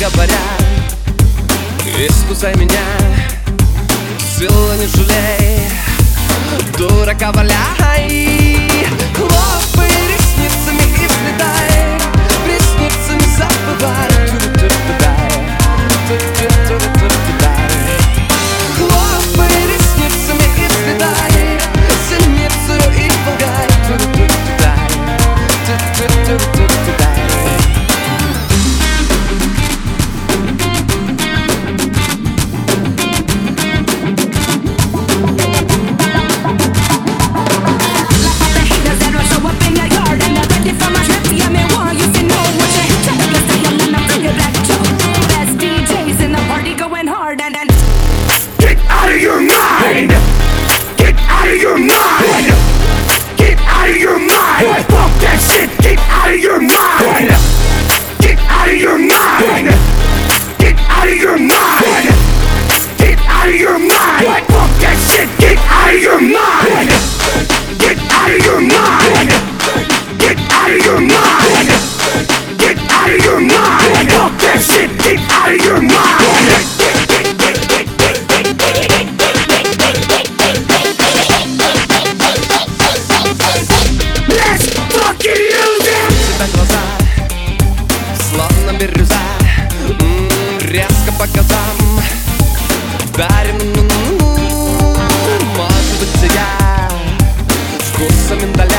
говоря Искусай меня, силы не жалей Дурака валяй показам Дарим мажу до тебя Вкусом миндаля